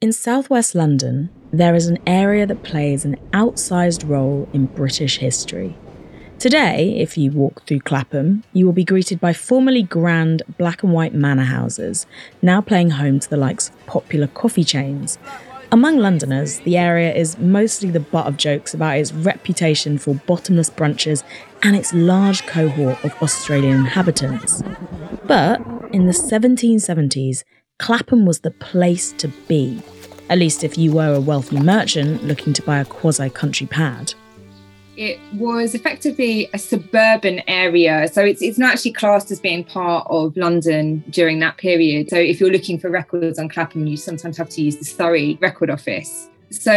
In southwest London, there is an area that plays an outsized role in British history. Today, if you walk through Clapham, you will be greeted by formerly grand black and white manor houses, now playing home to the likes of popular coffee chains. Among Londoners, the area is mostly the butt of jokes about its reputation for bottomless brunches and its large cohort of Australian inhabitants. But in the 1770s, Clapham was the place to be, at least if you were a wealthy merchant looking to buy a quasi country pad. It was effectively a suburban area. So it's, it's not actually classed as being part of London during that period. So if you're looking for records on Clapham, you sometimes have to use the Surrey Record Office. So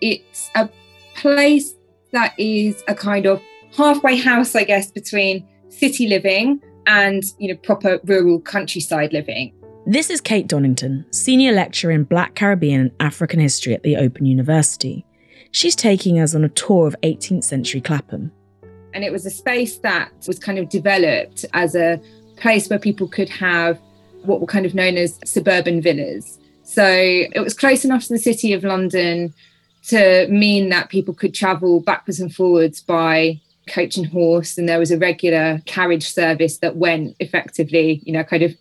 it's a place that is a kind of halfway house, I guess, between city living and you know proper rural countryside living. This is Kate Donington, senior lecturer in Black Caribbean and African history at the Open University. She's taking us on a tour of 18th century Clapham. And it was a space that was kind of developed as a place where people could have what were kind of known as suburban villas. So it was close enough to the city of London to mean that people could travel backwards and forwards by coach and horse. And there was a regular carriage service that went effectively, you know, kind of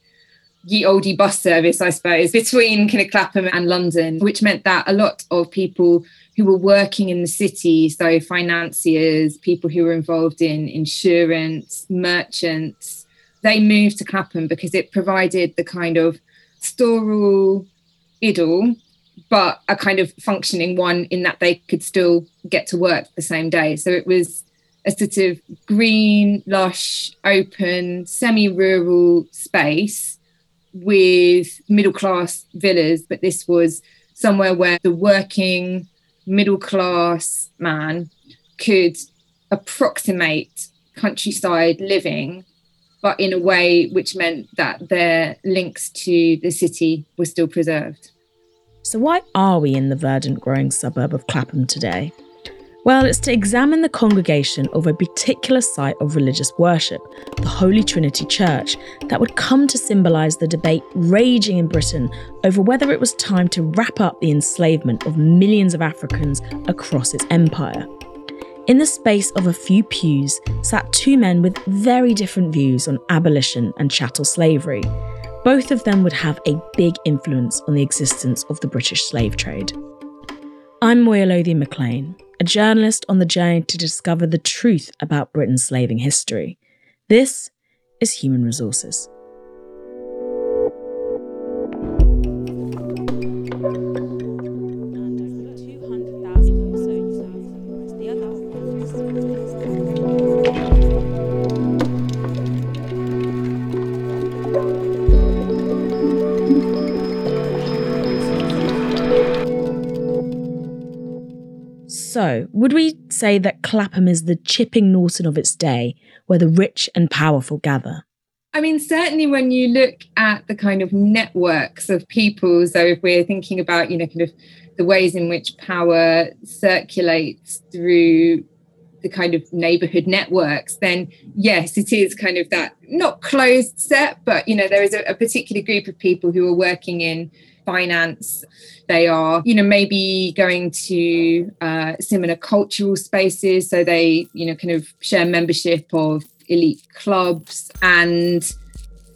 ye oldie bus service, I suppose, between kind of Clapham and London, which meant that a lot of people who were working in the city, so financiers, people who were involved in insurance, merchants, they moved to Clapham because it provided the kind of storal idyll, but a kind of functioning one in that they could still get to work the same day. So it was a sort of green, lush, open, semi rural space with middle class villas, but this was somewhere where the working middle class man could approximate countryside living, but in a way which meant that their links to the city were still preserved. So, why are we in the verdant growing suburb of Clapham today? Well, it's to examine the congregation of a particular site of religious worship, the Holy Trinity Church, that would come to symbolise the debate raging in Britain over whether it was time to wrap up the enslavement of millions of Africans across its empire. In the space of a few pews sat two men with very different views on abolition and chattel slavery. Both of them would have a big influence on the existence of the British slave trade. I'm Moya Lothian-McLean a journalist on the journey to discover the truth about Britain's slaving history. This is Human Resources. So, would we say that Clapham is the Chipping Norton of its day, where the rich and powerful gather? I mean, certainly when you look at the kind of networks of people, so if we're thinking about, you know, kind of the ways in which power circulates through the kind of neighborhood networks, then yes, it is kind of that not closed set, but, you know, there is a, a particular group of people who are working in finance. They are, you know, maybe going to uh, similar cultural spaces. So they, you know, kind of share membership of elite clubs and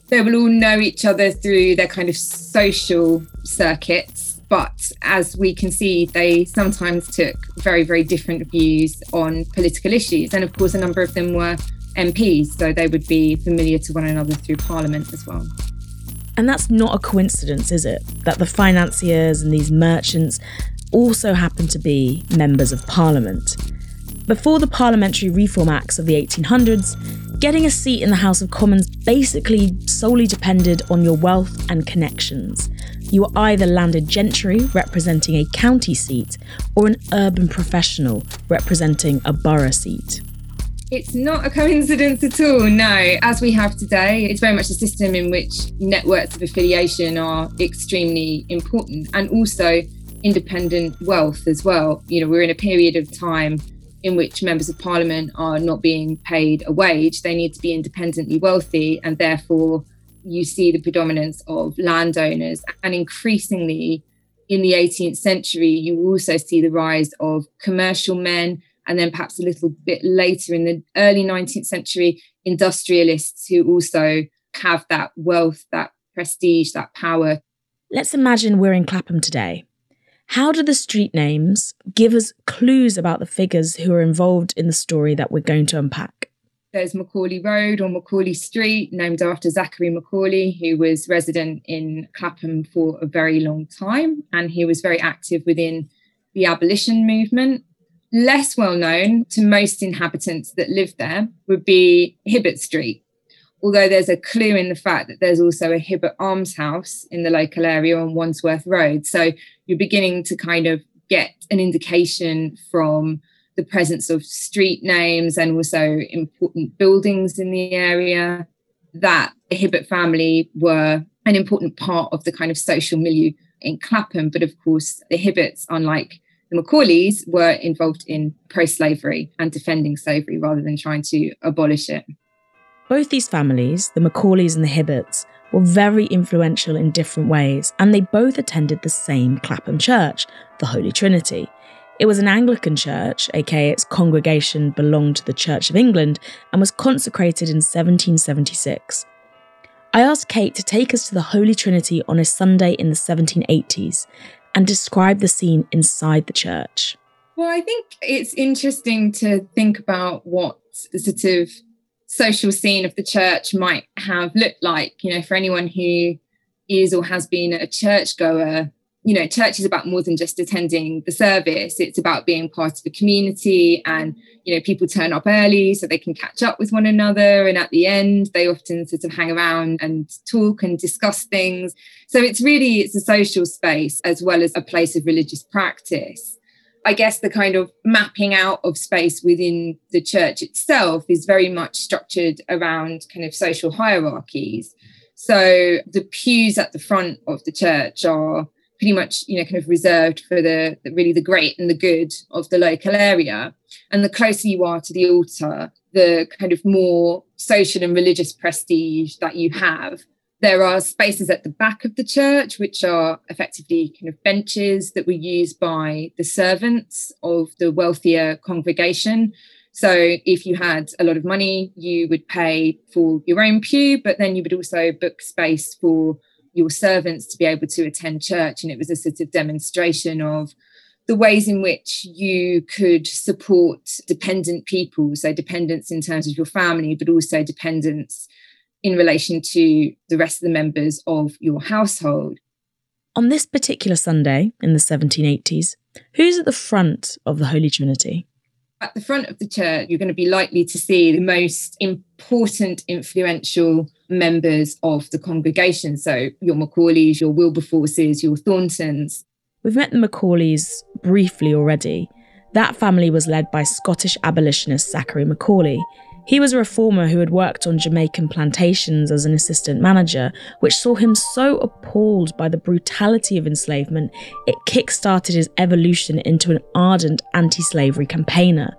they will all know each other through their kind of social circuits. But as we can see, they sometimes took very, very different views on political issues. And of course, a number of them were MPs, so they would be familiar to one another through Parliament as well. And that's not a coincidence, is it? That the financiers and these merchants also happen to be members of parliament. Before the Parliamentary Reform Acts of the 1800s, getting a seat in the House of Commons basically solely depended on your wealth and connections. You were either landed gentry representing a county seat or an urban professional representing a borough seat. It's not a coincidence at all, no. As we have today, it's very much a system in which networks of affiliation are extremely important and also independent wealth as well. You know, we're in a period of time in which members of parliament are not being paid a wage. They need to be independently wealthy, and therefore, you see the predominance of landowners and increasingly in the 18th century, you also see the rise of commercial men, and then perhaps a little bit later in the early 19th century, industrialists who also have that wealth, that prestige, that power. Let's imagine we're in Clapham today. How do the street names give us clues about the figures who are involved in the story that we're going to unpack? There's Macaulay Road or Macaulay Street, named after Zachary Macaulay, who was resident in Clapham for a very long time. And he was very active within the abolition movement. Less well known to most inhabitants that live there would be Hibbert Street, although there's a clue in the fact that there's also a Hibbert Almshouse in the local area on Wandsworth Road. So you're beginning to kind of get an indication from the presence of street names and also important buildings in the area that the Hibbert family were an important part of the kind of social milieu in Clapham. But of course, the Hibberts, unlike the Macaulays, were involved in pro slavery and defending slavery rather than trying to abolish it. Both these families, the Macaulays and the Hibberts, were very influential in different ways, and they both attended the same Clapham church, the Holy Trinity. It was an Anglican church, aka its congregation belonged to the Church of England, and was consecrated in 1776. I asked Kate to take us to the Holy Trinity on a Sunday in the 1780s and describe the scene inside the church. Well, I think it's interesting to think about what sort of social scene of the church might have looked like. You know, for anyone who is or has been a churchgoer, you know, church is about more than just attending the service. It's about being part of the community and, you know, people turn up early so they can catch up with one another. And at the end, they often sort of hang around and talk and discuss things. So it's really, it's a social space as well as a place of religious practice. I guess the kind of mapping out of space within the church itself is very much structured around kind of social hierarchies. So the pews at the front of the church are pretty much, you know, kind of reserved for the, the really the great and the good of the local area. And the closer you are to the altar, the kind of more social and religious prestige that you have there are spaces at the back of the church, which are effectively kind of benches that were used by the servants of the wealthier congregation. So if you had a lot of money, you would pay for your own pew, but then you would also book space for your servants to be able to attend church. And it was a sort of demonstration of the ways in which you could support dependent people. So, dependents in terms of your family, but also dependents in relation to the rest of the members of your household. On this particular Sunday in the 1780s, who's at the front of the Holy Trinity? At the front of the church, you're going to be likely to see the most important, influential members of the congregation. So, your Macaulays, your Wilberforces, your Thorntons. We've met the Macaulays briefly already. That family was led by Scottish abolitionist Zachary Macaulay, he was a reformer who had worked on Jamaican plantations as an assistant manager, which saw him so appalled by the brutality of enslavement, it kick started his evolution into an ardent anti slavery campaigner.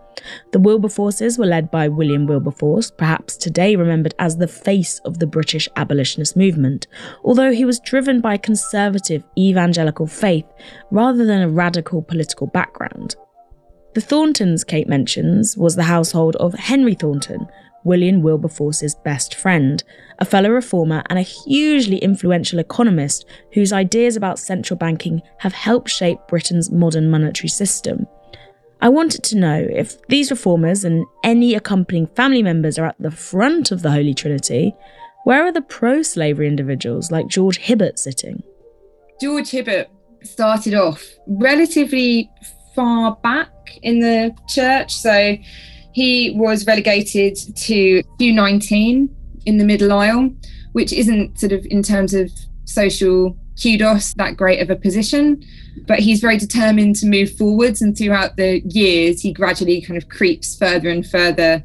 The Wilberforces were led by William Wilberforce, perhaps today remembered as the face of the British abolitionist movement, although he was driven by conservative evangelical faith rather than a radical political background. The Thorntons Kate mentions was the household of Henry Thornton, William Wilberforce's best friend, a fellow reformer and a hugely influential economist whose ideas about central banking have helped shape Britain's modern monetary system. I wanted to know if these reformers and any accompanying family members are at the front of the Holy Trinity, where are the pro slavery individuals like George Hibbert sitting? George Hibbert started off relatively far back in the church. So he was relegated to Q19 in the middle aisle, which isn't sort of in terms of social kudos that great of a position. But he's very determined to move forwards. And throughout the years, he gradually kind of creeps further and further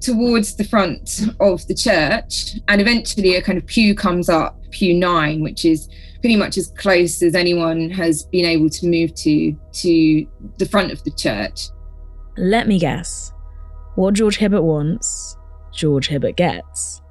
towards the front of the church. And eventually, a kind of pew comes up, pew nine, which is pretty much as close as anyone has been able to move to to the front of the church. Let me guess. What George Hibbert wants, George Hibbert gets.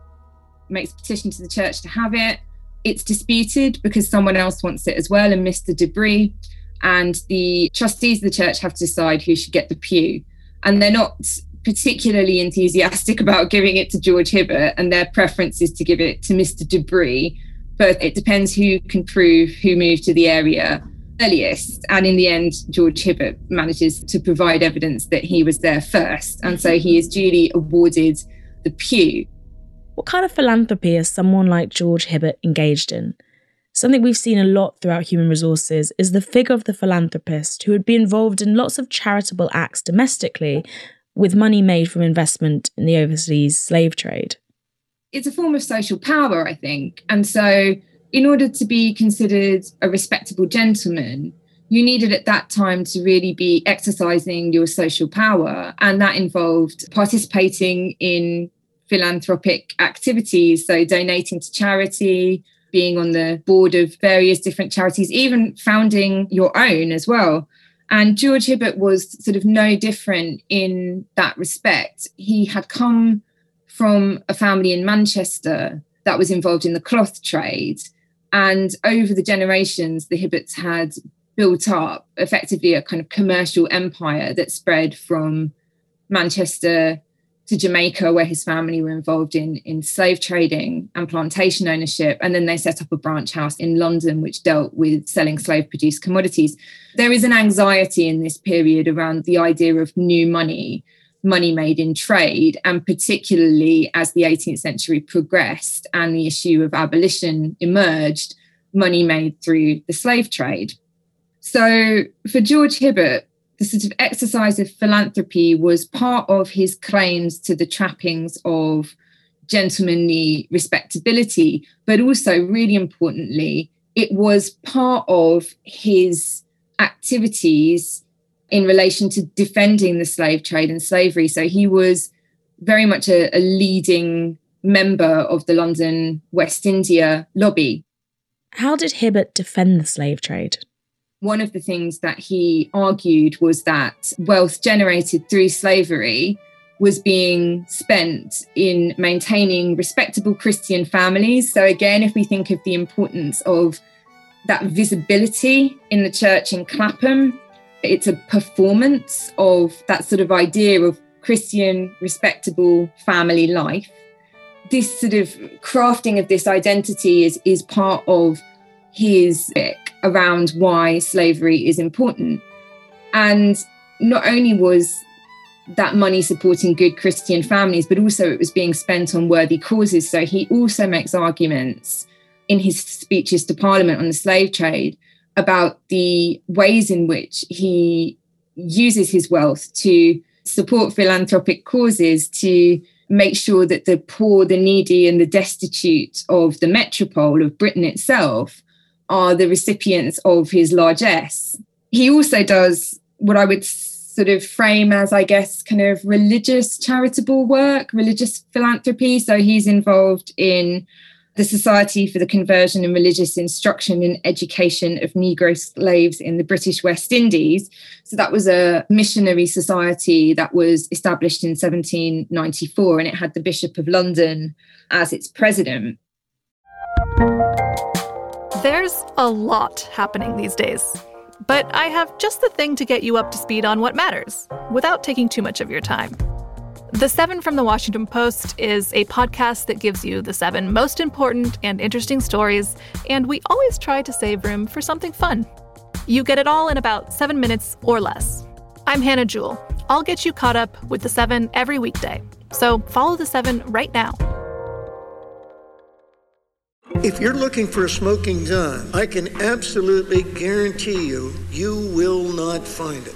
Makes a petition to the church to have it. it's disputed because someone else wants it as well, and Mr. Debris. And the trustees of the church have to decide who should get the pew. And they're not particularly enthusiastic about giving it to George Hibbert, and their preference is to give it to Mr. Debris. But it depends who can prove who moved to the area earliest. And in the end, George Hibbert manages to provide evidence that he was there first. And so he is duly awarded the pew. What kind of philanthropy is someone like George Hibbert engaged in? Something we've seen a lot throughout human resources is the figure of the philanthropist who would be involved in lots of charitable acts domestically with money made from investment in the overseas slave trade. It's a form of social power, I think. And so in order to be considered a respectable gentleman, you needed at that time to really be exercising your social power. And that involved participating in philanthropic activities, so donating to charity, being on the board of various different charities, even founding your own as well. And George Hibbert was sort of no different in that respect. He had come from a family in Manchester that was involved in the cloth trade. And over the generations, the Hibberts had built up effectively a kind of commercial empire that spread from Manchester to Jamaica, where his family were involved in, in slave trading and plantation ownership. And then they set up a branch house in London, which dealt with selling slave produced commodities. There is an anxiety in this period around the idea of new money money made in trade, and particularly as the 18th century progressed and the issue of abolition emerged, money made through the slave trade. So for George Hibbert, the sort of exercise of philanthropy was part of his claims to the trappings of gentlemanly respectability, but also, really importantly, it was part of his activities in relation to defending the slave trade and slavery. So he was very much a, a leading member of the London West India lobby. How did Hibbert defend the slave trade? One of the things that he argued was that wealth generated through slavery was being spent in maintaining respectable Christian families. So, again, if we think of the importance of that visibility in the church in Clapham, it's a performance of that sort of idea of Christian, respectable family life. This sort of crafting of this identity is, is part of his around why slavery is important. And not only was that money supporting good Christian families, but also it was being spent on worthy causes. So he also makes arguments in his speeches to Parliament on the slave trade about the ways in which he uses his wealth to support philanthropic causes, to make sure that the poor, the needy, and the destitute of the metropole of Britain itself are the recipients of his largesse. He also does what I would sort of frame as, I guess, kind of religious charitable work, religious philanthropy. So he's involved in the Society for the Conversion and Religious Instruction and Education of Negro Slaves in the British West Indies. So that was a missionary society that was established in 1794 and it had the Bishop of London as its president. There's a lot happening these days. But I have just the thing to get you up to speed on what matters without taking too much of your time. The Seven from the Washington Post is a podcast that gives you the seven most important and interesting stories, and we always try to save room for something fun. You get it all in about seven minutes or less. I'm Hannah Jewell. I'll get you caught up with the seven every weekday. So follow the seven right now. If you're looking for a smoking gun, I can absolutely guarantee you, you will not find it.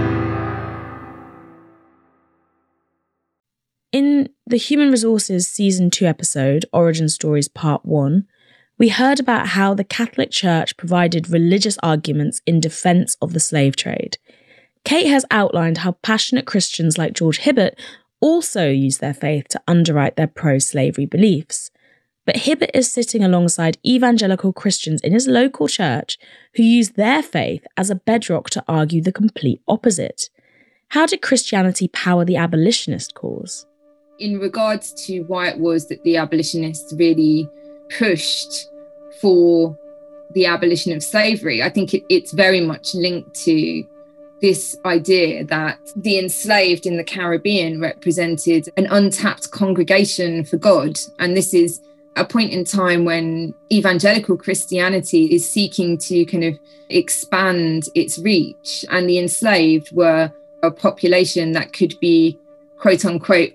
The Human Resources Season 2 episode, Origin Stories Part 1, we heard about how the Catholic Church provided religious arguments in defense of the slave trade. Kate has outlined how passionate Christians like George Hibbert also use their faith to underwrite their pro slavery beliefs. But Hibbert is sitting alongside evangelical Christians in his local church who use their faith as a bedrock to argue the complete opposite. How did Christianity power the abolitionist cause? In regards to why it was that the abolitionists really pushed for the abolition of slavery, I think it, it's very much linked to this idea that the enslaved in the Caribbean represented an untapped congregation for God. And this is a point in time when evangelical Christianity is seeking to kind of expand its reach, and the enslaved were a population that could be, quote unquote,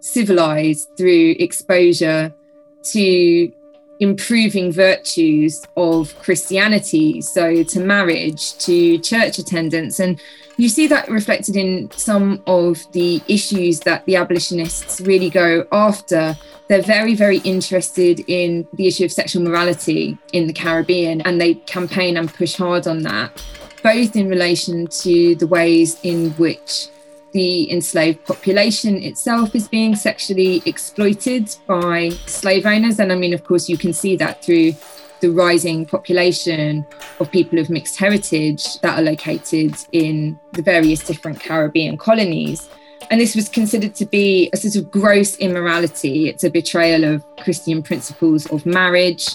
civilized through exposure to improving virtues of Christianity. So, to marriage, to church attendance. And you see that reflected in some of the issues that the abolitionists really go after. They're very, very interested in the issue of sexual morality in the Caribbean, and they campaign and push hard on that, both in relation to the ways in which the enslaved population itself is being sexually exploited by slave owners. And I mean, of course, you can see that through the rising population of people of mixed heritage that are located in the various different Caribbean colonies. And this was considered to be a sort of gross immorality. It's a betrayal of Christian principles of marriage,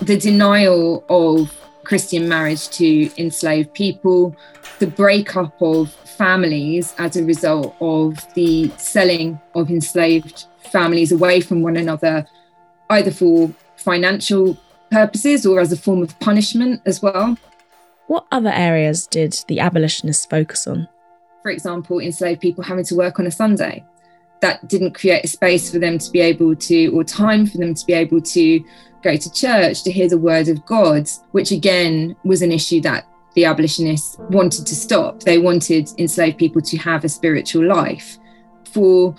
the denial of Christian marriage to enslaved people, the breakup of families as a result of the selling of enslaved families away from one another, either for financial purposes or as a form of punishment as well. What other areas did the abolitionists focus on? For example, enslaved people having to work on a Sunday. That didn't create a space for them to be able to, or time for them to be able to go to church to hear the word of God, which again was an issue that the abolitionists wanted to stop. They wanted enslaved people to have a spiritual life. For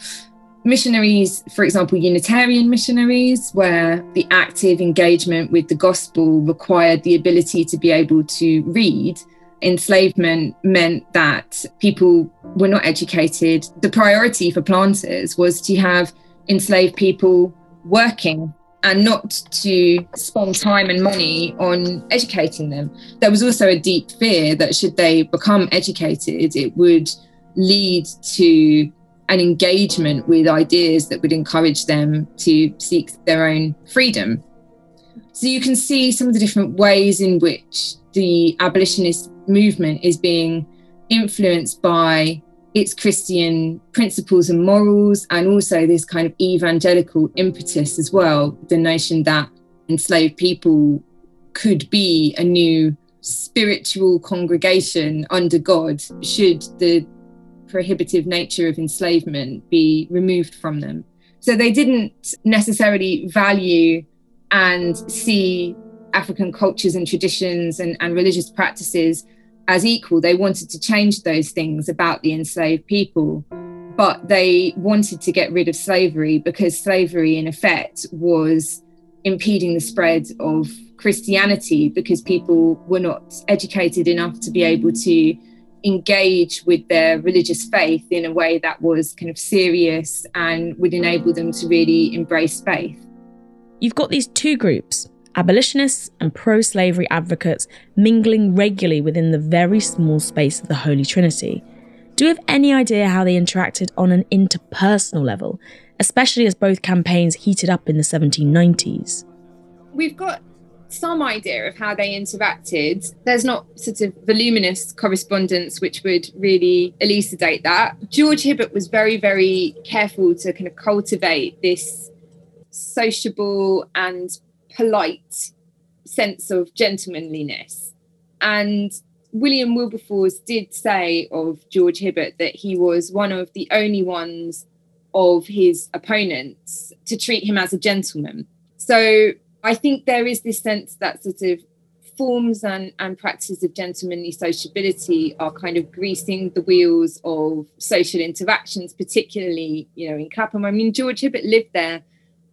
missionaries, for example, Unitarian missionaries, where the active engagement with the gospel required the ability to be able to read, enslavement meant that people were not educated. The priority for planters was to have enslaved people working and not to spend time and money on educating them. There was also a deep fear that should they become educated, it would lead to an engagement with ideas that would encourage them to seek their own freedom. So you can see some of the different ways in which the abolitionist movement is being influenced by its Christian principles and morals, and also this kind of evangelical impetus as well. The notion that enslaved people could be a new spiritual congregation under God should the prohibitive nature of enslavement be removed from them. So they didn't necessarily value and see African cultures and traditions and, and religious practices as equal. They wanted to change those things about the enslaved people, but they wanted to get rid of slavery because slavery, in effect, was impeding the spread of Christianity because people were not educated enough to be able to engage with their religious faith in a way that was kind of serious and would enable them to really embrace faith. You've got these two groups abolitionists and pro slavery advocates mingling regularly within the very small space of the Holy Trinity. Do you have any idea how they interacted on an interpersonal level, especially as both campaigns heated up in the 1790s? We've got some idea of how they interacted. There's not sort of voluminous correspondence which would really elucidate that. George Hibbert was very, very careful to kind of cultivate this sociable and polite sense of gentlemanliness. And William Wilberforce did say of George Hibbert that he was one of the only ones of his opponents to treat him as a gentleman. So I think there is this sense that sort of forms and, and practices of gentlemanly sociability are kind of greasing the wheels of social interactions, particularly, you know, in Clapham. I mean, George Hibbert lived there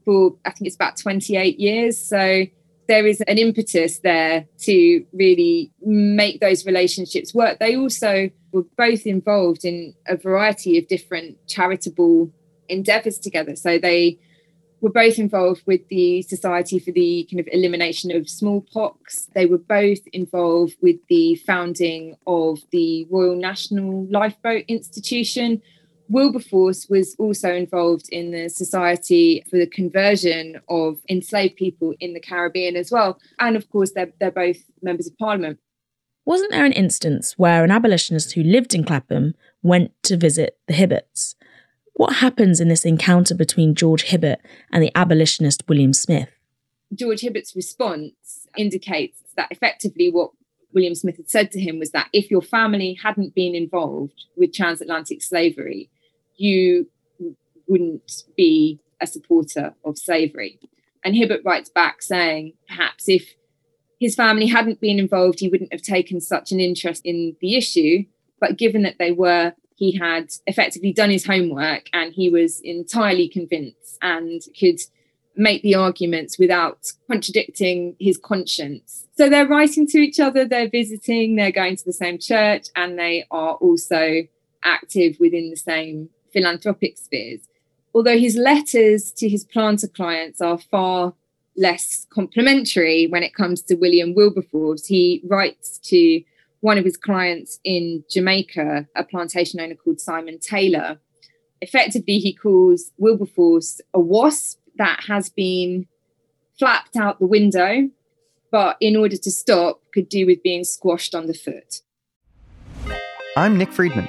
for I think it's about 28 years. So there is an impetus there to really make those relationships work. They also were both involved in a variety of different charitable endeavors together. So they were both involved with the Society for the kind of elimination of smallpox. They were both involved with the founding of the Royal National Lifeboat Institution. Wilberforce was also involved in the Society for the Conversion of Enslaved People in the Caribbean as well. And of course, they're, they're both members of Parliament. Wasn't there an instance where an abolitionist who lived in Clapham went to visit the Hibberts? What happens in this encounter between George Hibbert and the abolitionist William Smith? George Hibbert's response indicates that effectively what William Smith had said to him was that if your family hadn't been involved with transatlantic slavery, you wouldn't be a supporter of slavery. And Hibbert writes back saying, perhaps if his family hadn't been involved, he wouldn't have taken such an interest in the issue. But given that they were, he had effectively done his homework and he was entirely convinced and could make the arguments without contradicting his conscience. So they're writing to each other, they're visiting, they're going to the same church, and they are also active within the same philanthropic spheres. Although his letters to his planter clients are far less complimentary when it comes to William Wilberforce, he writes to one of his clients in Jamaica, a plantation owner called Simon Taylor. Effectively, he calls Wilberforce a wasp that has been flapped out the window, but in order to stop, could do with being squashed underfoot. I'm Nick Friedman.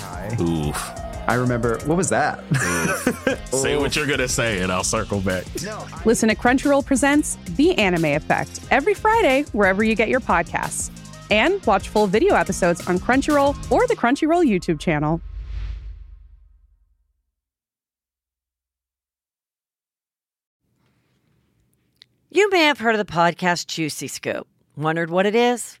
Hi. Oof. I remember, what was that? say what you're going to say, and I'll circle back. Listen to Crunchyroll Presents The Anime Effect every Friday, wherever you get your podcasts. And watch full video episodes on Crunchyroll or the Crunchyroll YouTube channel. You may have heard of the podcast Juicy Scoop. Wondered what it is?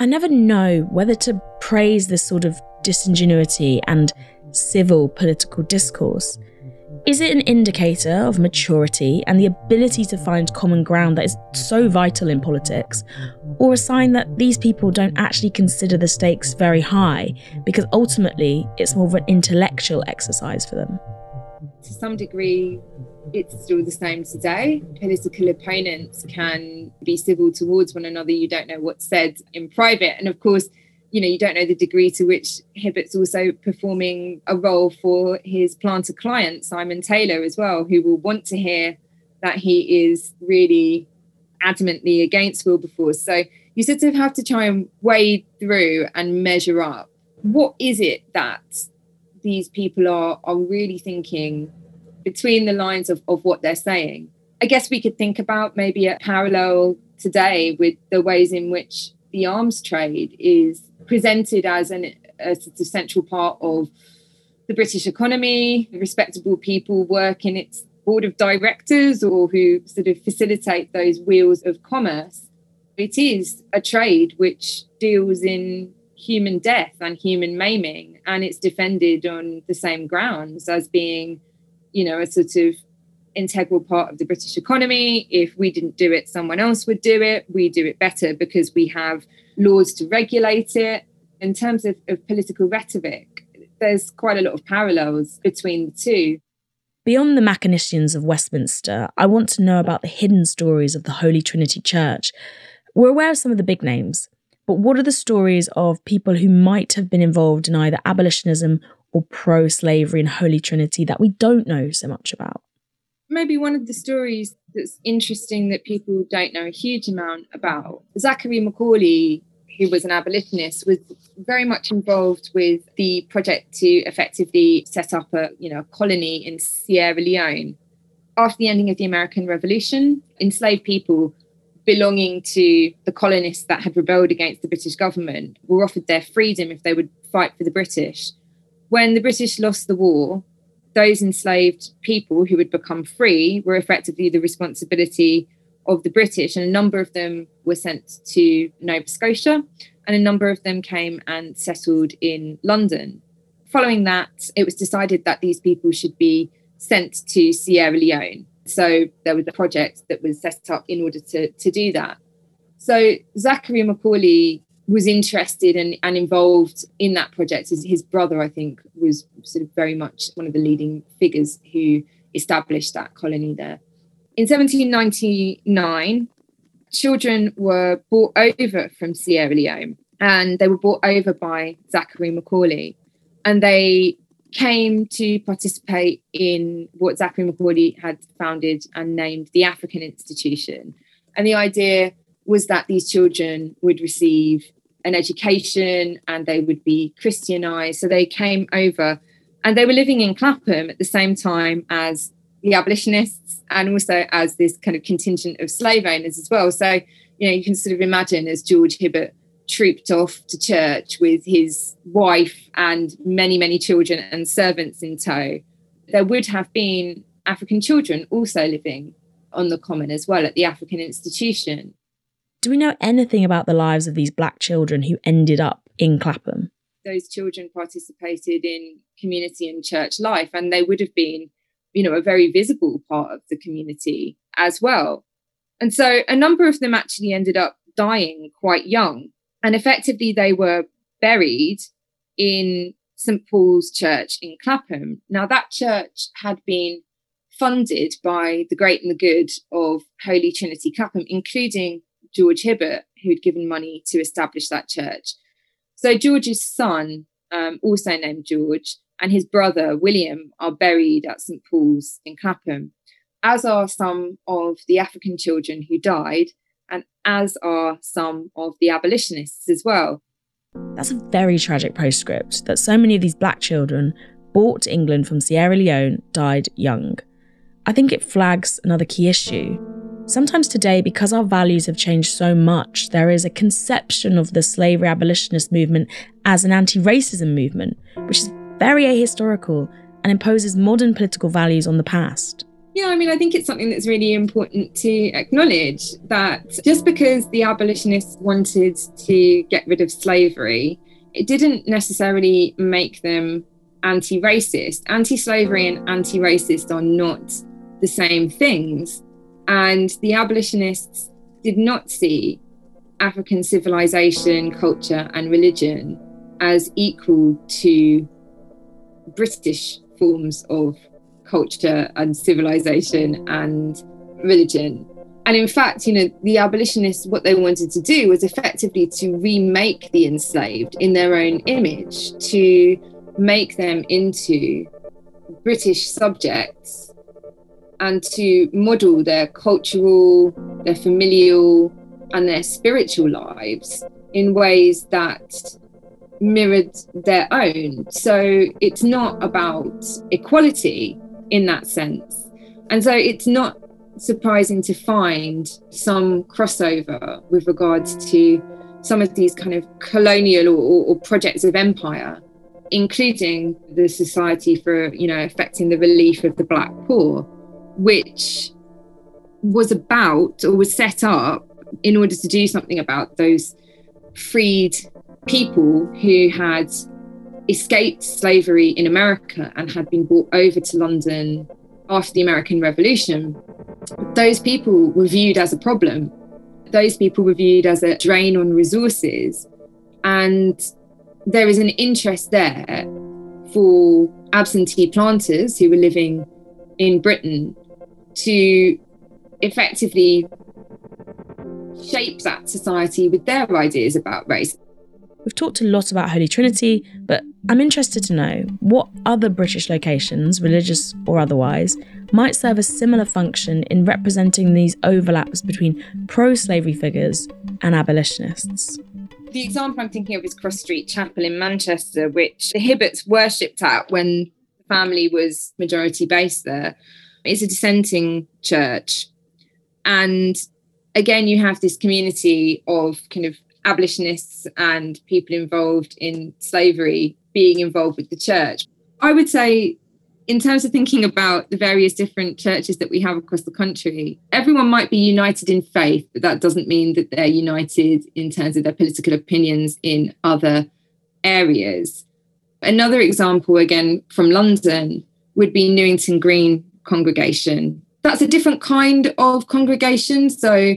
I never know whether to praise this sort of disingenuity and civil political discourse. Is it an indicator of maturity and the ability to find common ground that is so vital in politics, or a sign that these people don't actually consider the stakes very high because ultimately it's more of an intellectual exercise for them? To some degree, it's still the same today. Political opponents can be civil towards one another. You don't know what's said in private. And of course, you know, you don't know the degree to which Hibbert's also performing a role for his planter client, Simon Taylor, as well, who will want to hear that he is really adamantly against Wilberforce. So you sort of have to try and wade through and measure up. What is it that these people are are really thinking between the lines of, of what they're saying. I guess we could think about maybe a parallel today with the ways in which the arms trade is presented as an, a central part of the British economy. Respectable people work in its board of directors or who sort of facilitate those wheels of commerce. It is a trade which deals in human death and human maiming, and it's defended on the same grounds as being you know, a sort of integral part of the British economy. If we didn't do it, someone else would do it. We do it better because we have laws to regulate it. In terms of, of political rhetoric, there's quite a lot of parallels between the two. Beyond the machinations of Westminster, I want to know about the hidden stories of the Holy Trinity Church. We're aware of some of the big names, but what are the stories of people who might have been involved in either abolitionism or pro slavery and Holy Trinity that we don't know so much about? Maybe one of the stories that's interesting that people don't know a huge amount about. Zachary Macaulay who was an abolitionist, was very much involved with the project to effectively set up a you know a colony in Sierra Leone. After the ending of the American Revolution, enslaved people belonging to the colonists that had rebelled against the British government were offered their freedom if they would fight for the British. When the British lost the war, those enslaved people who had become free were effectively the responsibility of the British, and a number of them were sent to Nova Scotia, and a number of them came and settled in London. Following that, it was decided that these people should be sent to Sierra Leone. So there was a project that was set up in order to, to do that. So Zachary Macaulay was interested and, and involved in that project. His, his brother, I think, was sort of very much one of the leading figures who established that colony there. In 1799, children were brought over from Sierra Leone and they were brought over by Zachary Macaulay. And they came to participate in what Zachary Macaulay had founded and named the African Institution. And the idea was that these children would receive an education and they would be Christianized. So they came over and they were living in Clapham at the same time as the abolitionists and also as this kind of contingent of slave owners as well. So, you know, you can sort of imagine as George Hibbert trooped off to church with his wife and many, many children and servants in tow, there would have been African children also living on the common as well at the African institution. Do we know anything about the lives of these black children who ended up in Clapham? Those children participated in community and church life, and they would have been you know, a very visible part of the community as well. And so a number of them actually ended up dying quite young. And effectively, they were buried in St. Paul's Church in Clapham. Now, that church had been funded by the great and the good of Holy Trinity Clapham, including George Hibbert, who'd given money to establish that church. So, George's son, um, also named George, and his brother William are buried at St Paul's in Clapham, as are some of the African children who died, as are some of the abolitionists as well. That's a very tragic postscript that so many of these black children brought to England from Sierra Leone died young. I think it flags another key issue. Sometimes today, because our values have changed so much, there is a conception of the slavery abolitionist movement as an anti racism movement, which is very ahistorical, and imposes modern political values on the past. Yeah, I mean, I think it's something that's really important to acknowledge that just because the abolitionists wanted to get rid of slavery, it didn't necessarily make them anti racist. Anti slavery and anti racist are not the same things. And the abolitionists did not see African civilization, culture, and religion as equal to British forms of culture and civilization and religion. And in fact, you know, the abolitionists, what they wanted to do was effectively to remake the enslaved in their own image, to make them into British subjects and to model their cultural, their familial, and their spiritual lives in ways that mirrored their own. So it's not about equality in that sense. And so it's not surprising to find some crossover with regards to some of these kind of colonial or, or projects of empire, including the Society for, you know, affecting the relief of the Black Poor, which was about or was set up in order to do something about those freed people who had escaped slavery in America and had been brought over to London after the American Revolution, those people were viewed as a problem. Those people were viewed as a drain on resources. And there is an interest there for absentee planters who were living in Britain to effectively shape that society with their ideas about race. We've talked a lot about Holy Trinity, but I'm interested to know what other British locations, religious or otherwise, might serve a similar function in representing these overlaps between pro slavery figures and abolitionists. The example I'm thinking of is Cross Street Chapel in Manchester, which the Hibberts worshipped at when the family was majority based there. It's a dissenting church. And again, you have this community of kind of abolitionists and people involved in slavery being involved with the church. I would say, in terms of thinking about the various different churches that we have across the country, everyone might be united in faith, but that doesn't mean that they're united in terms of their political opinions in other areas. Another example, again from London, would be Newington Green congregation. That's a different kind of congregation. So,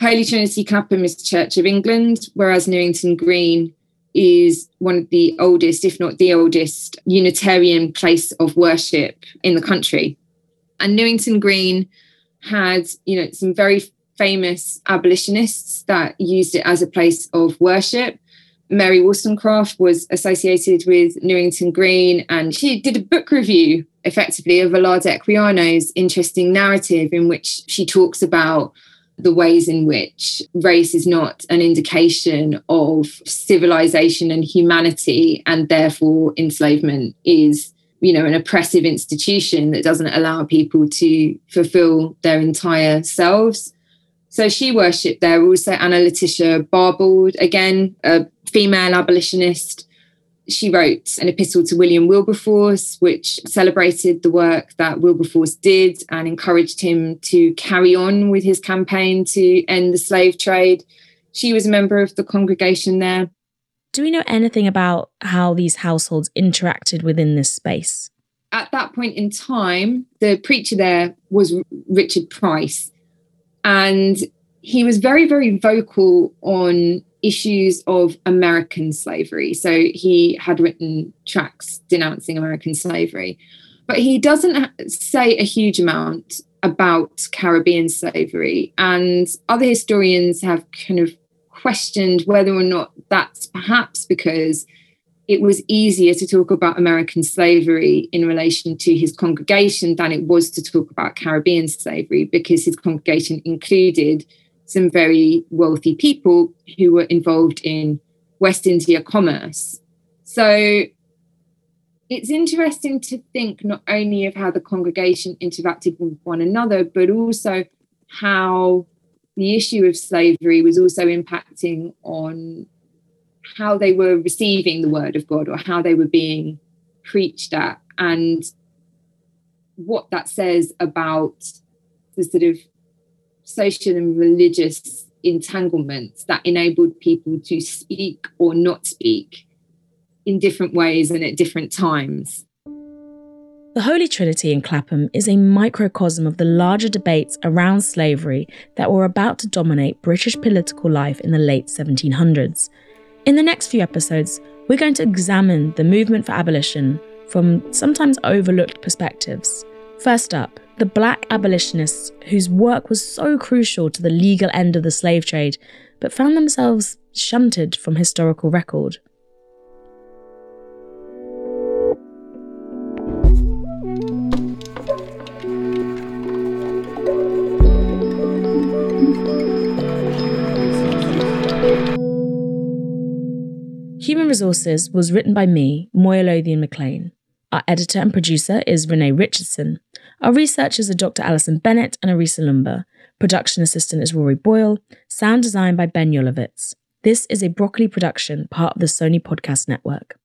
Holy Trinity Clapham is Church of England, whereas Newington Green is one of the oldest, if not the oldest, Unitarian place of worship in the country. And Newington Green had, you know, some very famous abolitionists that used it as a place of worship. Mary Wollstonecraft was associated with Newington Green, and she did a book review effectively of Olaudah Equiano's interesting narrative in which she talks about the ways in which race is not an indication of civilization and humanity, and therefore enslavement is, you know, an oppressive institution that doesn't allow people to fulfill their entire selves. So she worshipped there. Also, Anna Letitia Barbauld, again, a female abolitionist she wrote an epistle to William Wilberforce, which celebrated the work that Wilberforce did and encouraged him to carry on with his campaign to end the slave trade. She was a member of the congregation there. Do we know anything about how these households interacted within this space? At that point in time, the preacher there was Richard Price. And he was very, very vocal on issues of American slavery. So he had written tracts denouncing American slavery, but he doesn't say a huge amount about Caribbean slavery. And other historians have kind of questioned whether or not that's perhaps because it was easier to talk about American slavery in relation to his congregation than it was to talk about Caribbean slavery because his congregation included some very wealthy people who were involved in West India commerce. So it's interesting to think not only of how the congregation interacted with one another, but also how the issue of slavery was also impacting on how they were receiving the word of God or how they were being preached at, and what that says about the sort of social and religious entanglements that enabled people to speak or not speak in different ways and at different times. The Holy Trinity in Clapham is a microcosm of the larger debates around slavery that were about to dominate British political life in the late 1700s. In the next few episodes, we're going to examine the movement for abolition from sometimes overlooked perspectives. First up, the black abolitionists whose work was so crucial to the legal end of the slave trade, but found themselves shunted from historical record. Human Resources was written by me, Moya Lothian McLean. Our editor and producer is Renee Richardson. Our researchers are Dr. Alison Bennett and Arisa Lumba. Production assistant is Rory Boyle. Sound design by Ben Yolovitz. This is a Broccoli production, part of the Sony Podcast Network.